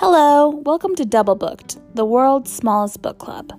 Hello, welcome to Double Booked, the world's smallest book club.